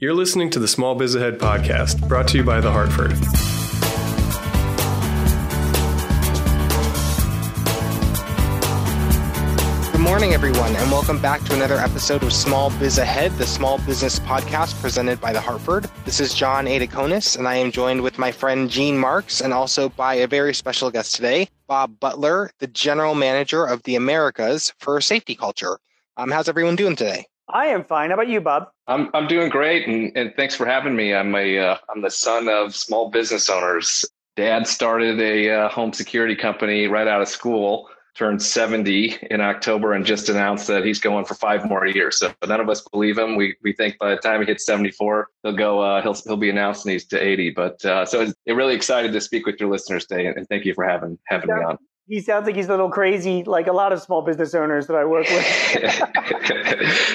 You're listening to the Small Biz Ahead podcast, brought to you by The Hartford. Good morning, everyone, and welcome back to another episode of Small Biz Ahead, the small business podcast presented by The Hartford. This is Jon Aidukonis, and I am joined with my friend Gene Marks and also by a very special guest today, Bob Butler, the general manager of the Americas for Safety Culture. Um, how's everyone doing today? I am fine. How about you, Bob? I'm I'm doing great, and, and thanks for having me. I'm a uh, I'm the son of small business owners. Dad started a uh, home security company right out of school. Turned 70 in October and just announced that he's going for five more years. So none of us believe him. We we think by the time he hits 74, he'll go. Uh, he'll he'll be announcing he's to 80. But uh, so it's, really excited to speak with your listeners today, and, and thank you for having having yeah. me on he sounds like he's a little crazy, like a lot of small business owners that I work with.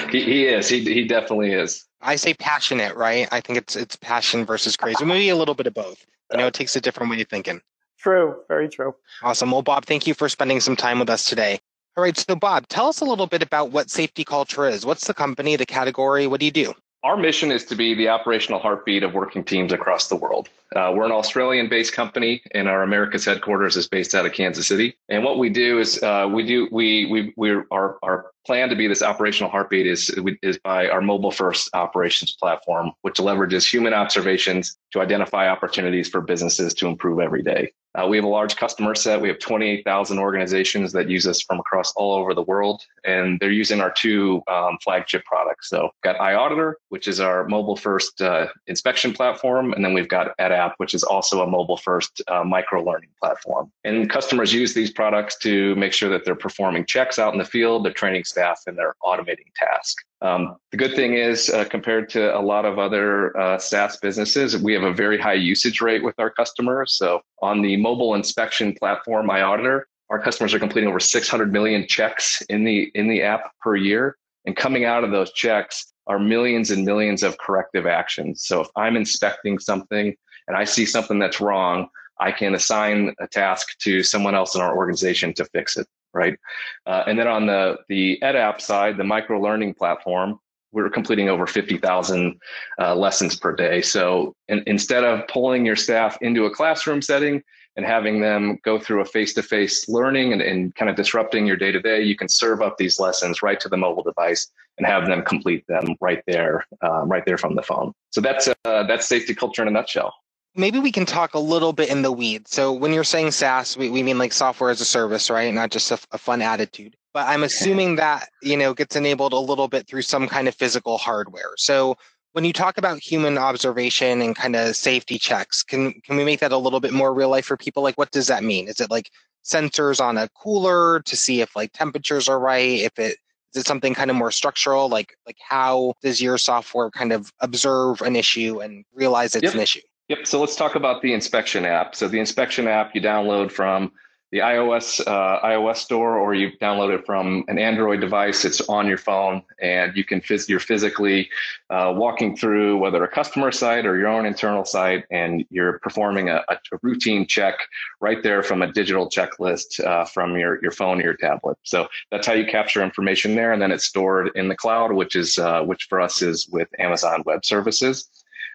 he, he, is. He, he definitely is. I say passionate, right? I think it's it's passion versus crazy. Maybe a little bit of both. You know, it takes a different way of thinking. True. Very true. Awesome. Well, Bob, thank you for spending some time with us today. All right. So, Bob, tell us a little bit about what Safety Culture is. What's the company, the category? What do you do? Our mission is to be the operational heartbeat of working teams across the world. Uh, we're an Australian based company, and our America's headquarters is based out of Kansas City. And what we do is uh, we do we we we our our plan to be this operational heartbeat is is by our mobile first operations platform, which leverages human observations to identify opportunities for businesses to improve every day. Uh, we have a large customer set. We have 28,000 organizations that use us from across all over the world, and they're using our two um, flagship products. So, we've got iAuditor, which is our mobile first uh, inspection platform, and then we've got EdApp, which is also a mobile first uh, micro learning platform. And customers use these products to make sure that they're performing checks out in the field, they're training staff, and they're automating tasks. Um, the good thing is, uh, compared to a lot of other uh, SaaS businesses, we have a very high usage rate with our customers. So on the mobile inspection platform, iAuditor, our customers are completing over 600 million checks in the in the app per year, and coming out of those checks are millions and millions of corrective actions. So if I'm inspecting something and I see something that's wrong, I can assign a task to someone else in our organization to fix it right? Uh, and then on the the EdApp side, the micro learning platform, we're completing over 50,000 uh, lessons per day. So in, instead of pulling your staff into a classroom setting and having them go through a face-to-face learning and, and kind of disrupting your day-to-day, you can serve up these lessons right to the mobile device and have them complete them right there, um, right there from the phone. So that's uh, that's safety culture in a nutshell maybe we can talk a little bit in the weeds. So when you're saying SaaS, we, we mean like software as a service, right? Not just a, a fun attitude. But I'm assuming that, you know, gets enabled a little bit through some kind of physical hardware. So when you talk about human observation and kind of safety checks, can can we make that a little bit more real life for people? Like what does that mean? Is it like sensors on a cooler to see if like temperatures are right? If it is it something kind of more structural? Like like how does your software kind of observe an issue and realize it's yep. an issue? Yep. So let's talk about the inspection app. So the inspection app you download from the iOS uh, iOS store, or you download it from an Android device. It's on your phone, and you can phys- you're physically uh, walking through whether a customer site or your own internal site, and you're performing a, a routine check right there from a digital checklist uh, from your your phone or your tablet. So that's how you capture information there, and then it's stored in the cloud, which is uh, which for us is with Amazon Web Services.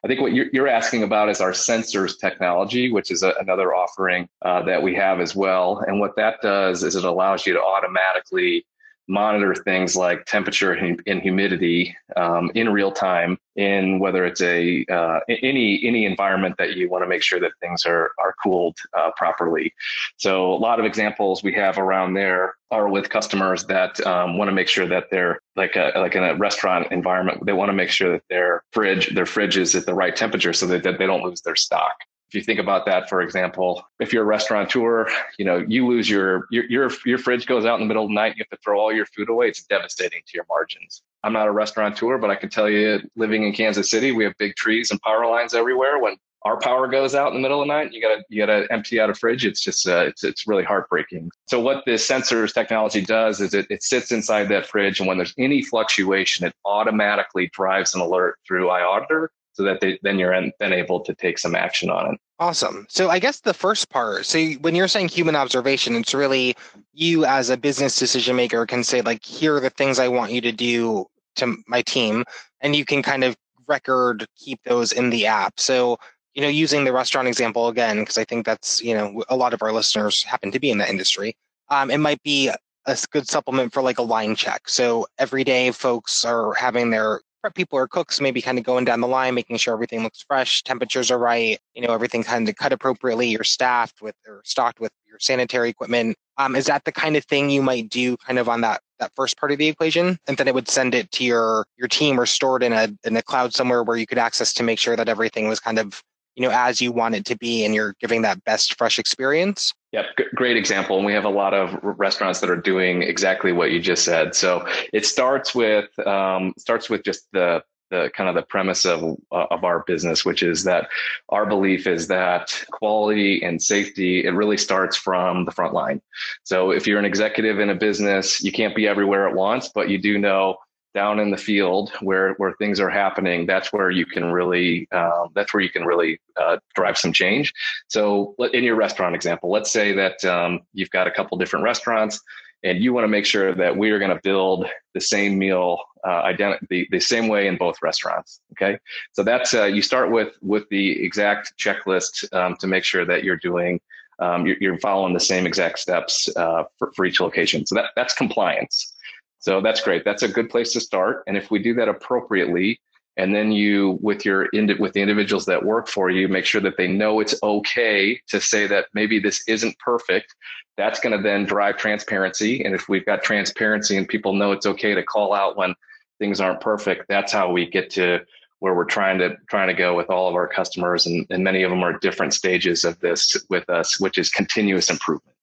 I think what you're, you're asking about is our sensors technology, which is a, another offering uh, that we have as well. And what that does is it allows you to automatically monitor things like temperature and humidity um, in real time in whether it's a uh, any any environment that you want to make sure that things are are cooled uh, properly. So a lot of examples we have around there are with customers that um, want to make sure that they're like a like in a restaurant environment. They want to make sure that their fridge their fridge is at the right temperature so that, that they don't lose their stock if you think about that, for example, if you're a restaurateur, you know, you lose your, your, your, your fridge goes out in the middle of the night, you have to throw all your food away. It's devastating to your margins. I'm not a restaurateur, but I can tell you living in Kansas City, we have big trees and power lines everywhere. When our power goes out in the middle of the night, you gotta, you gotta empty out a fridge. It's just, uh, it's, it's really heartbreaking. So what this sensors technology does is it, it sits inside that fridge. And when there's any fluctuation, it automatically drives an alert through iAuditor so that they, then you're then able to take some action on it. Awesome. So I guess the first part, so when you're saying human observation, it's really you as a business decision maker can say like, here are the things I want you to do to my team, and you can kind of record keep those in the app. So, you know, using the restaurant example again, because I think that's, you know, a lot of our listeners happen to be in that industry. Um, it might be a good supplement for like a line check. So every day folks are having their prep people or cooks maybe kind of going down the line, making sure everything looks fresh, temperatures are right, you know, everything kind of cut appropriately, you're staffed with or stocked with your sanitary equipment. Um, is that the kind of thing you might do kind of on that that first part of the equation? And then it would send it to your your team or stored in a in a cloud somewhere where you could access to make sure that everything was kind of you know as you want it to be and you're giving that best fresh experience Yep, great example. And we have a lot of restaurants that are doing exactly what you just said. So it starts with um, starts with just the the kind of the premise of uh, of our business, which is that our belief is that quality and safety it really starts from the front line. So if you're an executive in a business, you can't be everywhere at once, but you do know down in the field where where things are happening that's where you can really uh, that's where you can really uh, drive some change. So in your restaurant example let's say that um, you've got a couple different restaurants and you want to make sure that we are going to build the same meal uh, identi- the, the same way in both restaurants okay? So that's uh, you start with with the exact checklist um, to make sure that you're doing um, you're, you're, following the same exact steps uh, for, for each location. So that that's compliance so that's great. That's a good place to start. And if we do that appropriately, and then you with your with the individuals that work for you, make sure that they know it's okay to say that maybe this isn't perfect. That's going to then drive transparency. And if we've got transparency and people know it's okay to call out when things aren't perfect, that's how we get to where we're trying to trying to go with all of our customers and, and many of them are different stages of this with us which is continuous improvement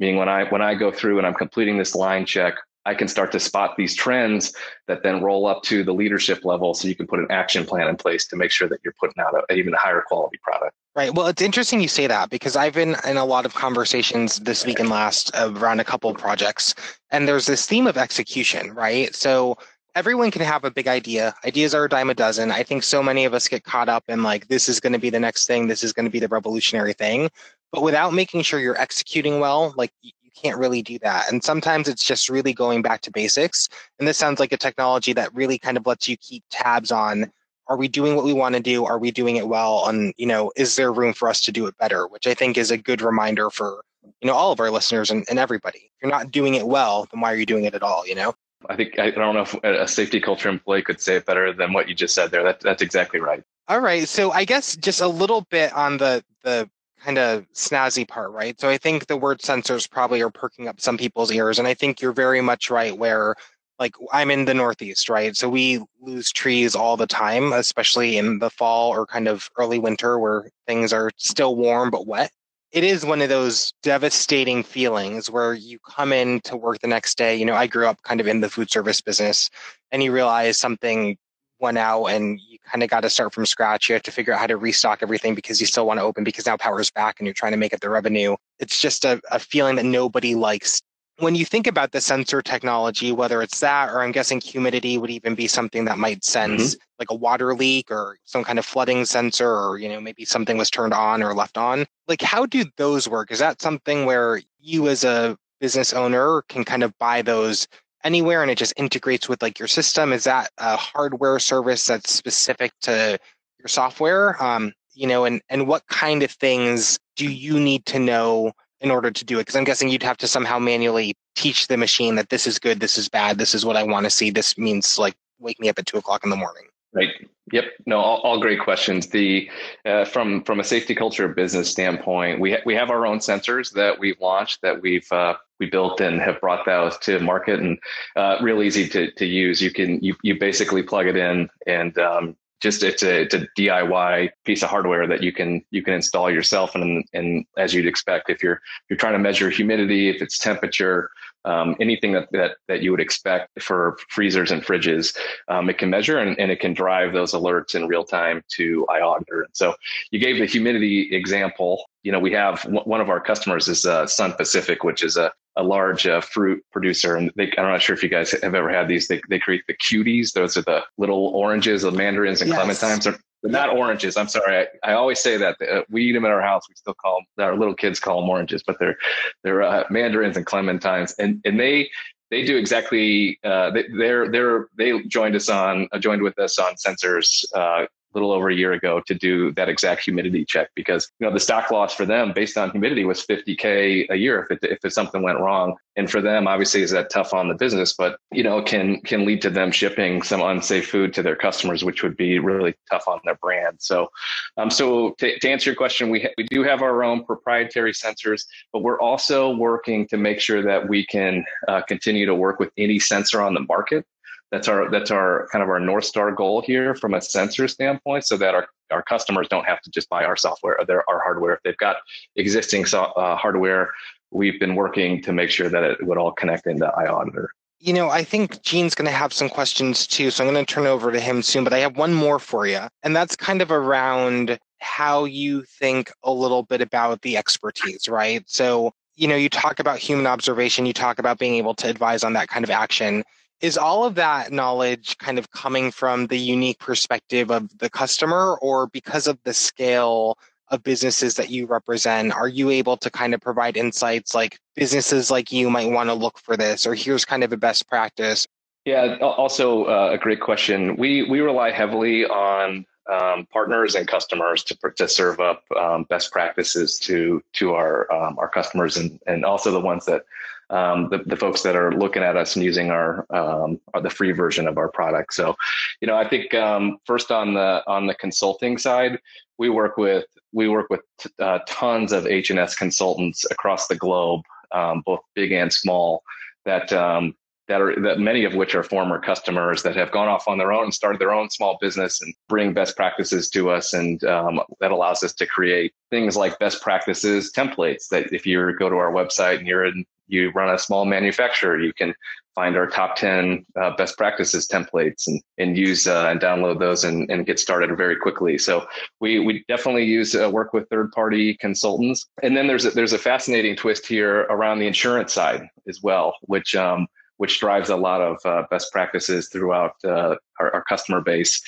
meaning when i when i go through and i'm completing this line check I can start to spot these trends that then roll up to the leadership level so you can put an action plan in place to make sure that you're putting out a, even a higher quality product. Right. Well, it's interesting you say that because I've been in a lot of conversations this week and last around a couple of projects, and there's this theme of execution, right? So everyone can have a big idea. Ideas are a dime a dozen. I think so many of us get caught up in like, this is going to be the next thing, this is going to be the revolutionary thing. But without making sure you're executing well, like can't really do that. And sometimes it's just really going back to basics. And this sounds like a technology that really kind of lets you keep tabs on are we doing what we want to do? Are we doing it well? And, you know, is there room for us to do it better? Which I think is a good reminder for, you know, all of our listeners and, and everybody. If you're not doing it well, then why are you doing it at all, you know? I think I don't know if a safety culture employee could say it better than what you just said there. That, that's exactly right. All right. So I guess just a little bit on the the kind of snazzy part, right? So I think the word sensors probably are perking up some people's ears. And I think you're very much right where like I'm in the Northeast, right? So we lose trees all the time, especially in the fall or kind of early winter where things are still warm but wet. It is one of those devastating feelings where you come in to work the next day. You know, I grew up kind of in the food service business and you realize something went out and you kind of got to start from scratch. You have to figure out how to restock everything because you still want to open because now power's back and you're trying to make up the revenue. It's just a, a feeling that nobody likes. When you think about the sensor technology, whether it's that or I'm guessing humidity would even be something that might sense mm-hmm. like a water leak or some kind of flooding sensor or you know maybe something was turned on or left on. Like how do those work? Is that something where you as a business owner can kind of buy those anywhere and it just integrates with like your system? Is that a hardware service that's specific to your software? Um, you know, and and what kind of things do you need to know in order to do it? Because I'm guessing you'd have to somehow manually teach the machine that this is good, this is bad, this is what I want to see. This means like wake me up at two o'clock in the morning. Right. Yep. No, all, all great questions. The uh, from from a safety culture business standpoint, we ha- we have our own sensors that we've launched that we've uh, we built and have brought those to market and uh, real easy to to use. You can you you basically plug it in and um, just it's a it's a DIY piece of hardware that you can you can install yourself and and as you'd expect if you're you're trying to measure humidity, if it's temperature, um, anything that, that that you would expect for freezers and fridges, um, it can measure and, and it can drive those alerts in real time to iAuditor. So you gave the humidity example. You know, we have one of our customers is uh, Sun Pacific, which is a, a large uh, fruit producer, and they, I'm not sure if you guys have ever had these. They, they create the cuties; those are the little oranges, the mandarins, and yes. clementines. They're not oranges. I'm sorry. I, I always say that uh, we eat them at our house. We still call them, our little kids call them oranges, but they're they're uh, mandarins and clementines, and and they they do exactly uh, they, they're they're they joined us on uh, joined with us on sensors uh, little over a year ago to do that exact humidity check because you know the stock loss for them based on humidity was 50k a year if it, if something went wrong. And for them obviously is that tough on the business but you know can can lead to them shipping some unsafe food to their customers which would be really tough on their brand. So um so to, to answer your question we ha- we do have our own proprietary sensors but we're also working to make sure that we can uh, continue to work with any sensor on the market that's our that's our kind of our north star goal here from a sensor standpoint, so that our our customers don't have to just buy our software or their our hardware. If they've got existing so, uh, hardware, we've been working to make sure that it would all connect into iAuditor. You know, I think Gene's going to have some questions too, so I'm going to turn over to him soon. But I have one more for you, and that's kind of around how you think a little bit about the expertise, right? So, you know, you talk about human observation, you talk about being able to advise on that kind of action is all of that knowledge kind of coming from the unique perspective of the customer or because of the scale of businesses that you represent are you able to kind of provide insights like businesses like you might want to look for this or here's kind of a best practice? Yeah also uh, a great question. We we rely heavily on um, partners and customers to, to serve up um, best practices to to our um, our customers and and also the ones that um, the, the folks that are looking at us and using our, um, the free version of our product. So, you know, I think um, first on the on the consulting side, we work with we work with uh, tons of H&S consultants across the globe, um, both big and small, that um, that are that many of which are former customers that have gone off on their own and started their own small business and bring best practices to us and um, that allows us to create things like best practices templates that if you go to our website and you're in you run a small manufacturer, you can find our top 10 uh, best practices templates and, and use uh, and download those and, and get started very quickly. So we, we definitely use uh, work with third party consultants. And then there's a, there's a fascinating twist here around the insurance side as well, which um, which drives a lot of uh, best practices throughout uh, our, our, customer base.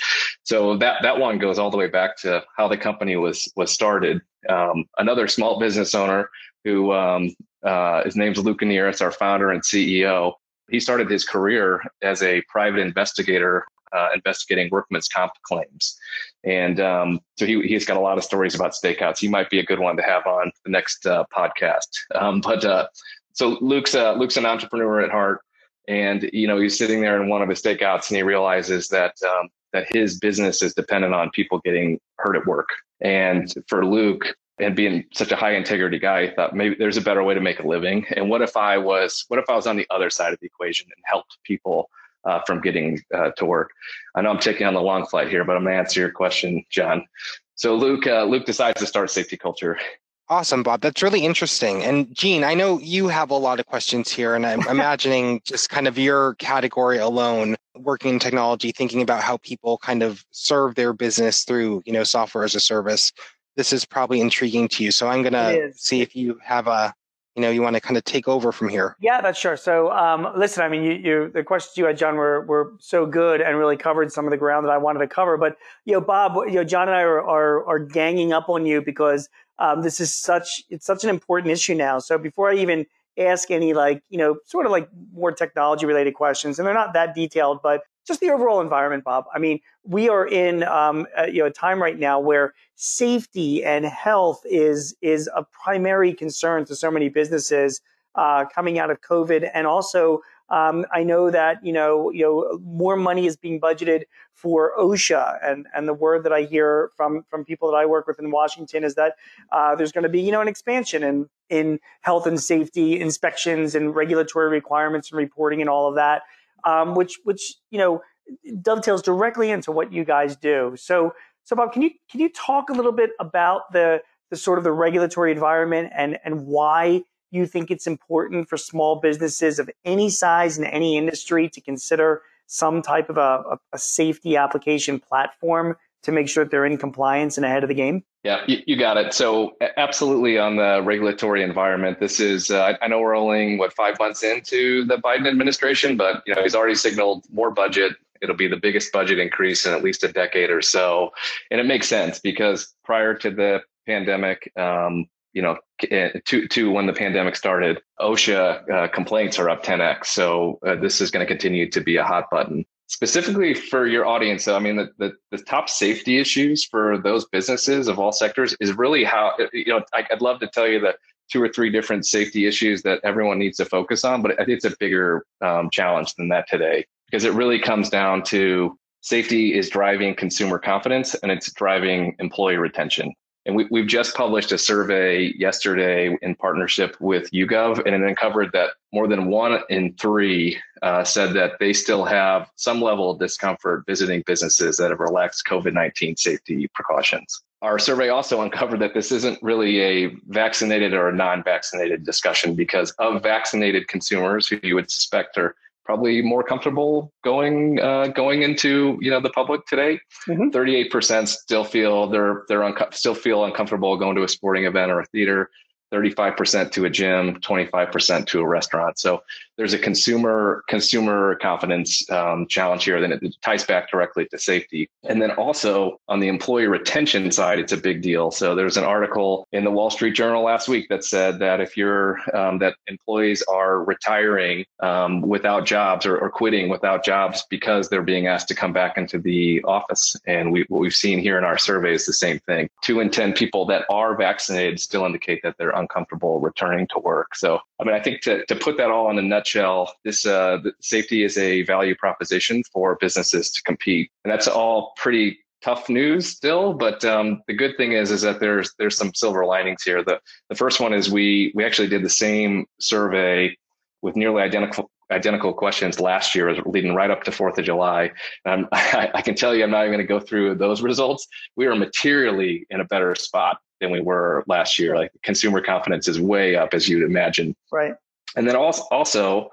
So that that one goes all the way back to how the company was was started. Um, another small business owner who um, uh, his name's Luke It's our founder and CEO. He started his career as a private investigator uh, investigating workman's comp claims. And um, so he, he's got a lot of stories about stakeouts. He might be a good one to have on the next uh, podcast. Um, but uh, so Luke's, uh, Luke's an entrepreneur at heart. And, you know, he's sitting there in one of his stakeouts and he realizes that, um, that his business is dependent on people getting hurt at work. And for Luke, and being such a high integrity guy, I thought maybe there's a better way to make a living. And what if I was, what if I was on the other side of the equation and helped people uh, from getting uh, to work? I know I'm taking on the long flight here, but I'm to answer your question, Jon. So Luke, uh, Luke decides to start safety culture. Awesome, Bob. That's really interesting. And Gene, I know you have a lot of questions here, and I'm imagining just kind of your category alone, working in technology, thinking about how people kind of serve their business through, you know, software as a service this is probably intriguing to you. So I'm going to see if you have a, you know, you want to kind of take over from here. Yeah, that's sure. So um, listen, I mean, you, you, the questions you had, Jon, were, were so good and really covered some of the ground that I wanted to cover. But, you know, Bob, you know, Jon and I are, are, are ganging up on you because um, this is such, it's such an important issue now. So before I even ask any like, you know, sort of like more technology related questions, and they're not that detailed, but just the overall environment, Bob. I mean, we are in um, a, you know a time right now where safety and health is is a primary concern to so many businesses uh, coming out of COVID, and also um, I know that you know you know more money is being budgeted for OSHA, and and the word that I hear from from people that I work with in Washington is that uh, there's going to be you know an expansion in in health and safety inspections and regulatory requirements and reporting and all of that um, which which you know dovetails directly into what you guys do. So so Bob, can you can you talk a little bit about the the sort of the regulatory environment and and why you think it's important for small businesses of any size in any industry to consider some type of a, a safety application platform to make sure that they're in compliance and ahead of the game? Yeah, you, got it. So, absolutely on the regulatory environment, this is, uh, I know we're only, what, five months into the Biden administration, but, you know, he's already signaled more budget. It'll be the biggest budget increase in at least a decade or so. And it makes sense because prior to the pandemic, um, you know, eh, to to when the pandemic started, OSHA uh, complaints are up 10x. So uh, this is going to continue to be a hot button. Specifically for your audience, so I mean, the, the, the top safety issues for those businesses of all sectors is really how you know. I, I'd love to tell you that two or three different safety issues that everyone needs to focus on, but I think it's a bigger um, challenge than that today because it really comes down to safety is driving consumer confidence and it's driving employee retention. And we, we've just published a survey yesterday in partnership with YouGov, and it uncovered that more than one in three uh, said that they still have some level of discomfort visiting businesses that have relaxed COVID 19 safety precautions. Our survey also uncovered that this isn't really a vaccinated or non vaccinated discussion because of vaccinated consumers who you would suspect are probably more comfortable going uh, going into you know the public today. Mm-hmm. 38% still feel they're they're unco- still feel uncomfortable going to a sporting event or a theater. 35% to a gym, 25% to a restaurant. So there's a consumer consumer confidence um, challenge here. Then it ties back directly to safety. And then also on the employee retention side, it's a big deal. So there's an article in the Wall Street Journal last week that said that if you're um, that employees are retiring um, without jobs or, or, quitting without jobs because they're being asked to come back into the office. And we, what we've seen here in our survey is the same thing. Two in ten people that are vaccinated still indicate that they're uncomfortable returning to work. So I mean, I think to to put that all in a nutshell this uh, safety is a value proposition for businesses to compete, and that's all pretty tough news still. But um, the good thing is, is that there's there's some silver linings here. The the first one is we we actually did the same survey with nearly identical identical questions last year, leading right up to Fourth of July. Um, and I, I can tell you, I'm not even going to go through those results. We are materially in a better spot than we were last year. Like consumer confidence is way up, as you'd imagine. Right. And then also, also you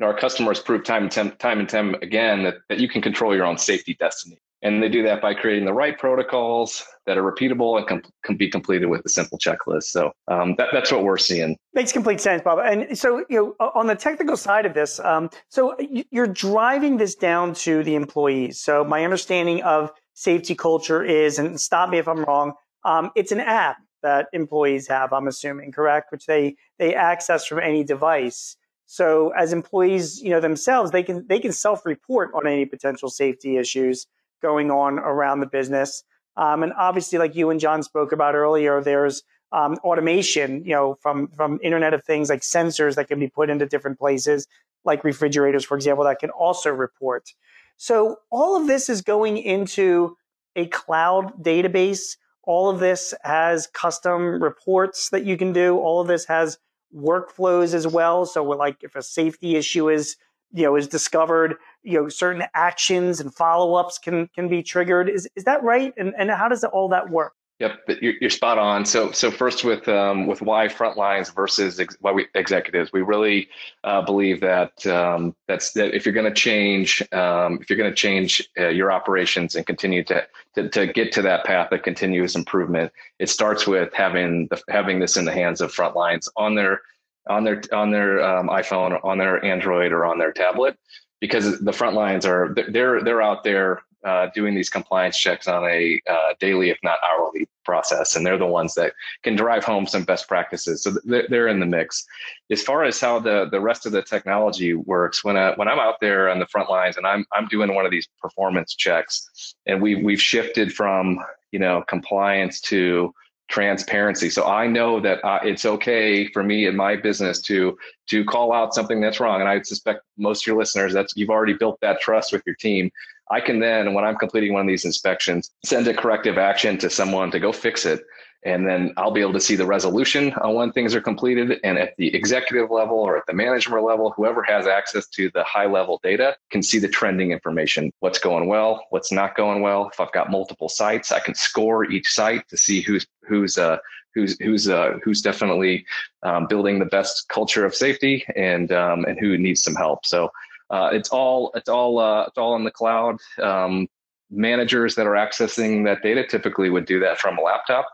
know, our customers prove time and time, time and time again that, that you can control your own safety destiny. And they do that by creating the right protocols that are repeatable and com- can be completed with a simple checklist. So um, that, that's what we're seeing. Makes complete sense, Bob. And so, you know, on the technical side of this, um, so you're driving this down to the employees. So my understanding of safety culture is, and stop me if I'm wrong, um, it's an app that employees have, I'm assuming, correct? Which they they access from any device. So as employees, you know, themselves, they can they can self-report on any potential safety issues going on around the business. Um, and obviously, like you and Jon spoke about earlier, there's um, automation, you know, from from Internet of Things like sensors that can be put into different places, like refrigerators, for example, that can also report. So all of this is going into a cloud database all of this has custom reports that you can do. All of this has workflows as well. So like if a safety issue is, you know, is discovered, you know, certain actions and follow-ups can can be triggered. Is is that right? And and how does all that work? Yep, you're, you're spot on. So, so first with um, with why frontlines versus ex- why we, executives, we really uh, believe that um, that's that if you're going to change, um, if you're going to change uh, your operations and continue to, to, to get to that path of continuous improvement, it starts with having the, having this in the hands of frontlines on their on their on their um, iPhone, on their Android, or on their tablet, because the front lines are they're they're out there uh, doing these compliance checks on a uh, daily, if not hourly process, and they're the ones that can drive home some best practices. So they're, they're in the mix. As far as how the the rest of the technology works, when I, when I'm out there on the front lines and I'm I'm doing one of these performance checks, and we we've shifted from you know compliance to transparency. So I know that uh, it's okay for me in my business to to call out something that's wrong, and I suspect most of your listeners that's you've already built that trust with your team. I can then, when I'm completing one of these inspections, send a corrective action to someone to go fix it. And then I'll be able to see the resolution on when things are completed. And at the executive level or at the management level, whoever has access to the high level data can see the trending information what's going well, what's not going well. If I've got multiple sites, I can score each site to see who's, who's, uh, who's who's uh, who's definitely um, building the best culture of safety and um, and who needs some help. So uh, it's all it's all uh, it's all in the cloud. Um, managers that are accessing that data typically would do that from a laptop.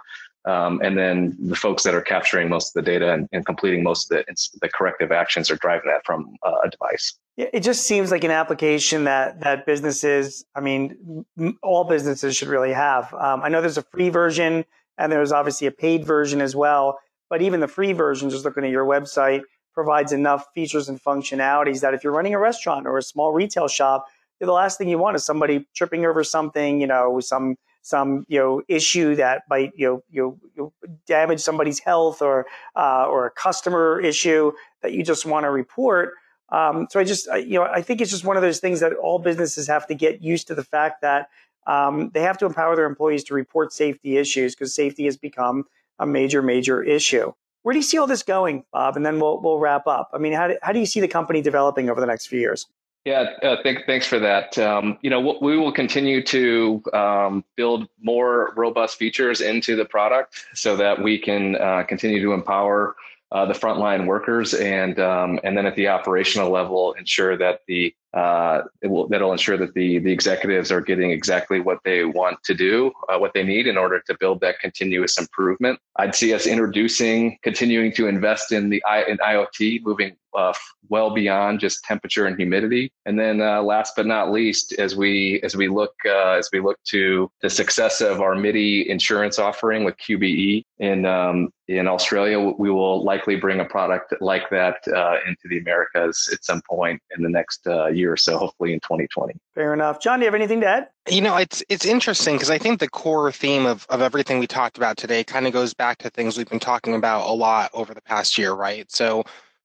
Um, and then the folks that are capturing most of the data and, and completing most of the, the corrective actions are driving that from uh, a device. It just seems like an application that that businesses, I mean, all businesses should really have. Um, I know there's a free version and there's obviously a paid version as well. but even the free version, just looking at your website, provides enough features and functionalities that if you're running a restaurant or a small retail shop, the last thing you want is somebody tripping over something, you know, some some you know issue that might you know you, damage somebody's health or uh, or a customer issue that you just want to report. Um, so I just you know I think it's just one of those things that all businesses have to get used to the fact that um, they have to empower their employees to report safety issues because safety has become a major major issue. Where do you see all this going, Bob? And then we'll we'll wrap up. I mean, how do, how do you see the company developing over the next few years? Yeah, uh, th- thanks for that. Um, you know, we will continue to um, build more robust features into the product so that we can uh, continue to empower uh, the frontline workers and um, and then at the operational level ensure that the uh, will, that'll ensure that the the executives are getting exactly what they want to do, uh, what they need in order to build that continuous improvement. I'd see us introducing, continuing to invest in the I, in IoT, moving uh, well beyond just temperature and humidity. And then, uh, last but not least, as we as we look uh, as we look to the success of our MIDI insurance offering with QBE in um, in Australia, we will likely bring a product like that uh, into the Americas at some point in the next uh, year or so, hopefully in 2020. Fair enough, Jon. Do you have anything to add? You know, it's it's interesting because I think the core theme of of everything we talked about today kind of goes back to things we've been talking about a lot over the past year, right? So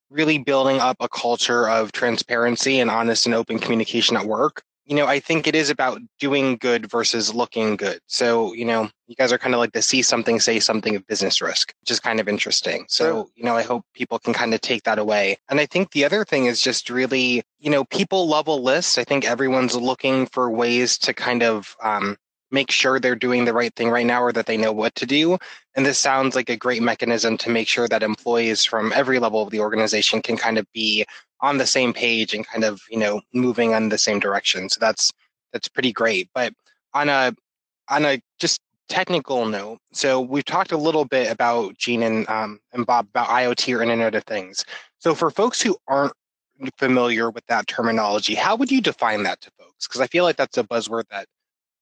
really building up a culture of transparency and honest and open communication at work. You know, I think it is about doing good versus looking good. So, you know, you guys are kind of like the see something, say something of business risk, which is kind of interesting. So, you know, I hope people can kind of take that away. And I think the other thing is just really, you know, people love a list. I think everyone's looking for ways to kind of um, make sure they're doing the right thing right now or that they know what to do. And this sounds like a great mechanism to make sure that employees from every level of the organization can kind of be on the same page and kind of, you know, moving in the same direction. So that's that's pretty great. But on a on a just technical note, so we've talked a little bit about Gene and um, and Bob about IoT or Internet of Things. So for folks who aren't familiar with that terminology, how would you define that to folks? Because I feel like that's a buzzword that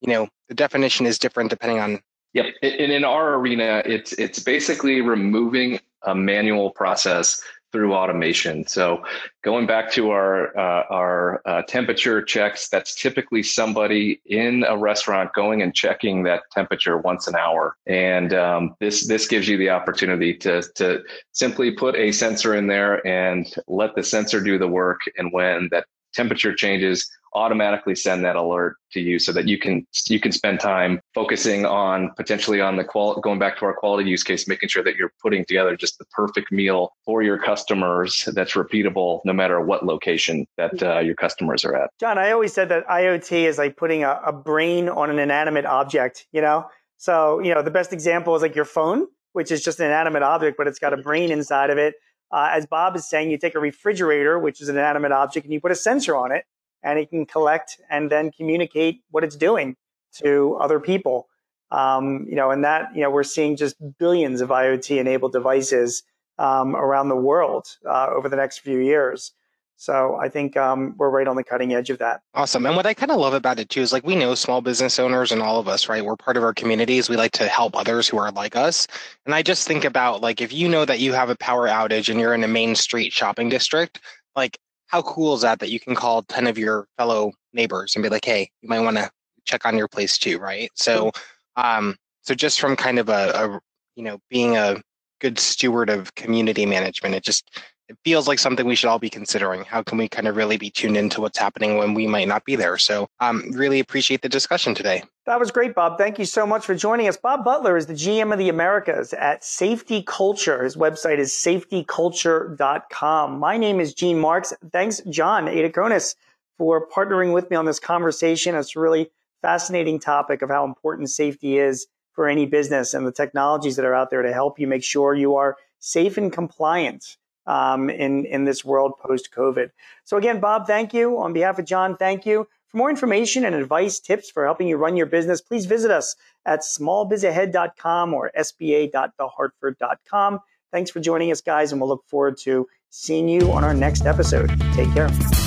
you know the definition is different depending on Yep. And in our arena, it's it's basically removing a manual process through automation. So going back to our uh, our uh, temperature checks, that's typically somebody in a restaurant going and checking that temperature once an hour. And um, this this gives you the opportunity to to simply put a sensor in there and let the sensor do the work. And when that temperature changes, automatically send that alert to you so that you can you can spend time focusing on potentially on the qual going back to our quality use case making sure that you're putting together just the perfect meal for your customers that's repeatable no matter what location that uh, your customers are at. Jon i always said that iot is like putting a, a brain on an inanimate object you know? So you know the best example is like your phone which is just an inanimate object but it's got a brain inside of it uh, as Bob is saying, you take a refrigerator, which is an inanimate object, and you put a sensor on it, and it can collect and then communicate what it's doing to other people. Um, you know, and that you know we're seeing just billions of IoT enabled devices um, around the world uh, over the next few years. So I think um, we're right on the cutting edge of that. Awesome. And what I kind of love about it too is like we know small business owners and all of us, right? We're part of our communities. We like to help others who are like us. And I just think about like if you know that you have a power outage and you're in a main street shopping district, like how cool is that that you can call 10 of your fellow neighbors and be like, hey, you might want to check on your place too, right? So, um, so just from kind of a, a, you know, being a good steward of community management, it just it feels like something we should all be considering. How can we kind of really be tuned into what's happening when we might not be there? So, um, really appreciate the discussion today. That was great, Bob. Thank you so much for joining us. Bob Butler is the GM of the Americas at Safety Culture. His website is safetyculture.com. My name is Gene Marks. Thanks, Jon Aidukonis, for partnering with me on this conversation. It's a really fascinating topic of how important safety is for any business and the technologies that are out there to help you make sure you are safe and compliant um, in, in this world post COVID. So, again, Bob, thank you. On behalf of Jon, thank you. For more information and advice, tips for helping you run your business, please visit us at smallbizahead.com or sba.thehartford.com. Thanks for joining us, guys, and we'll look forward to seeing you on our next episode. Take care.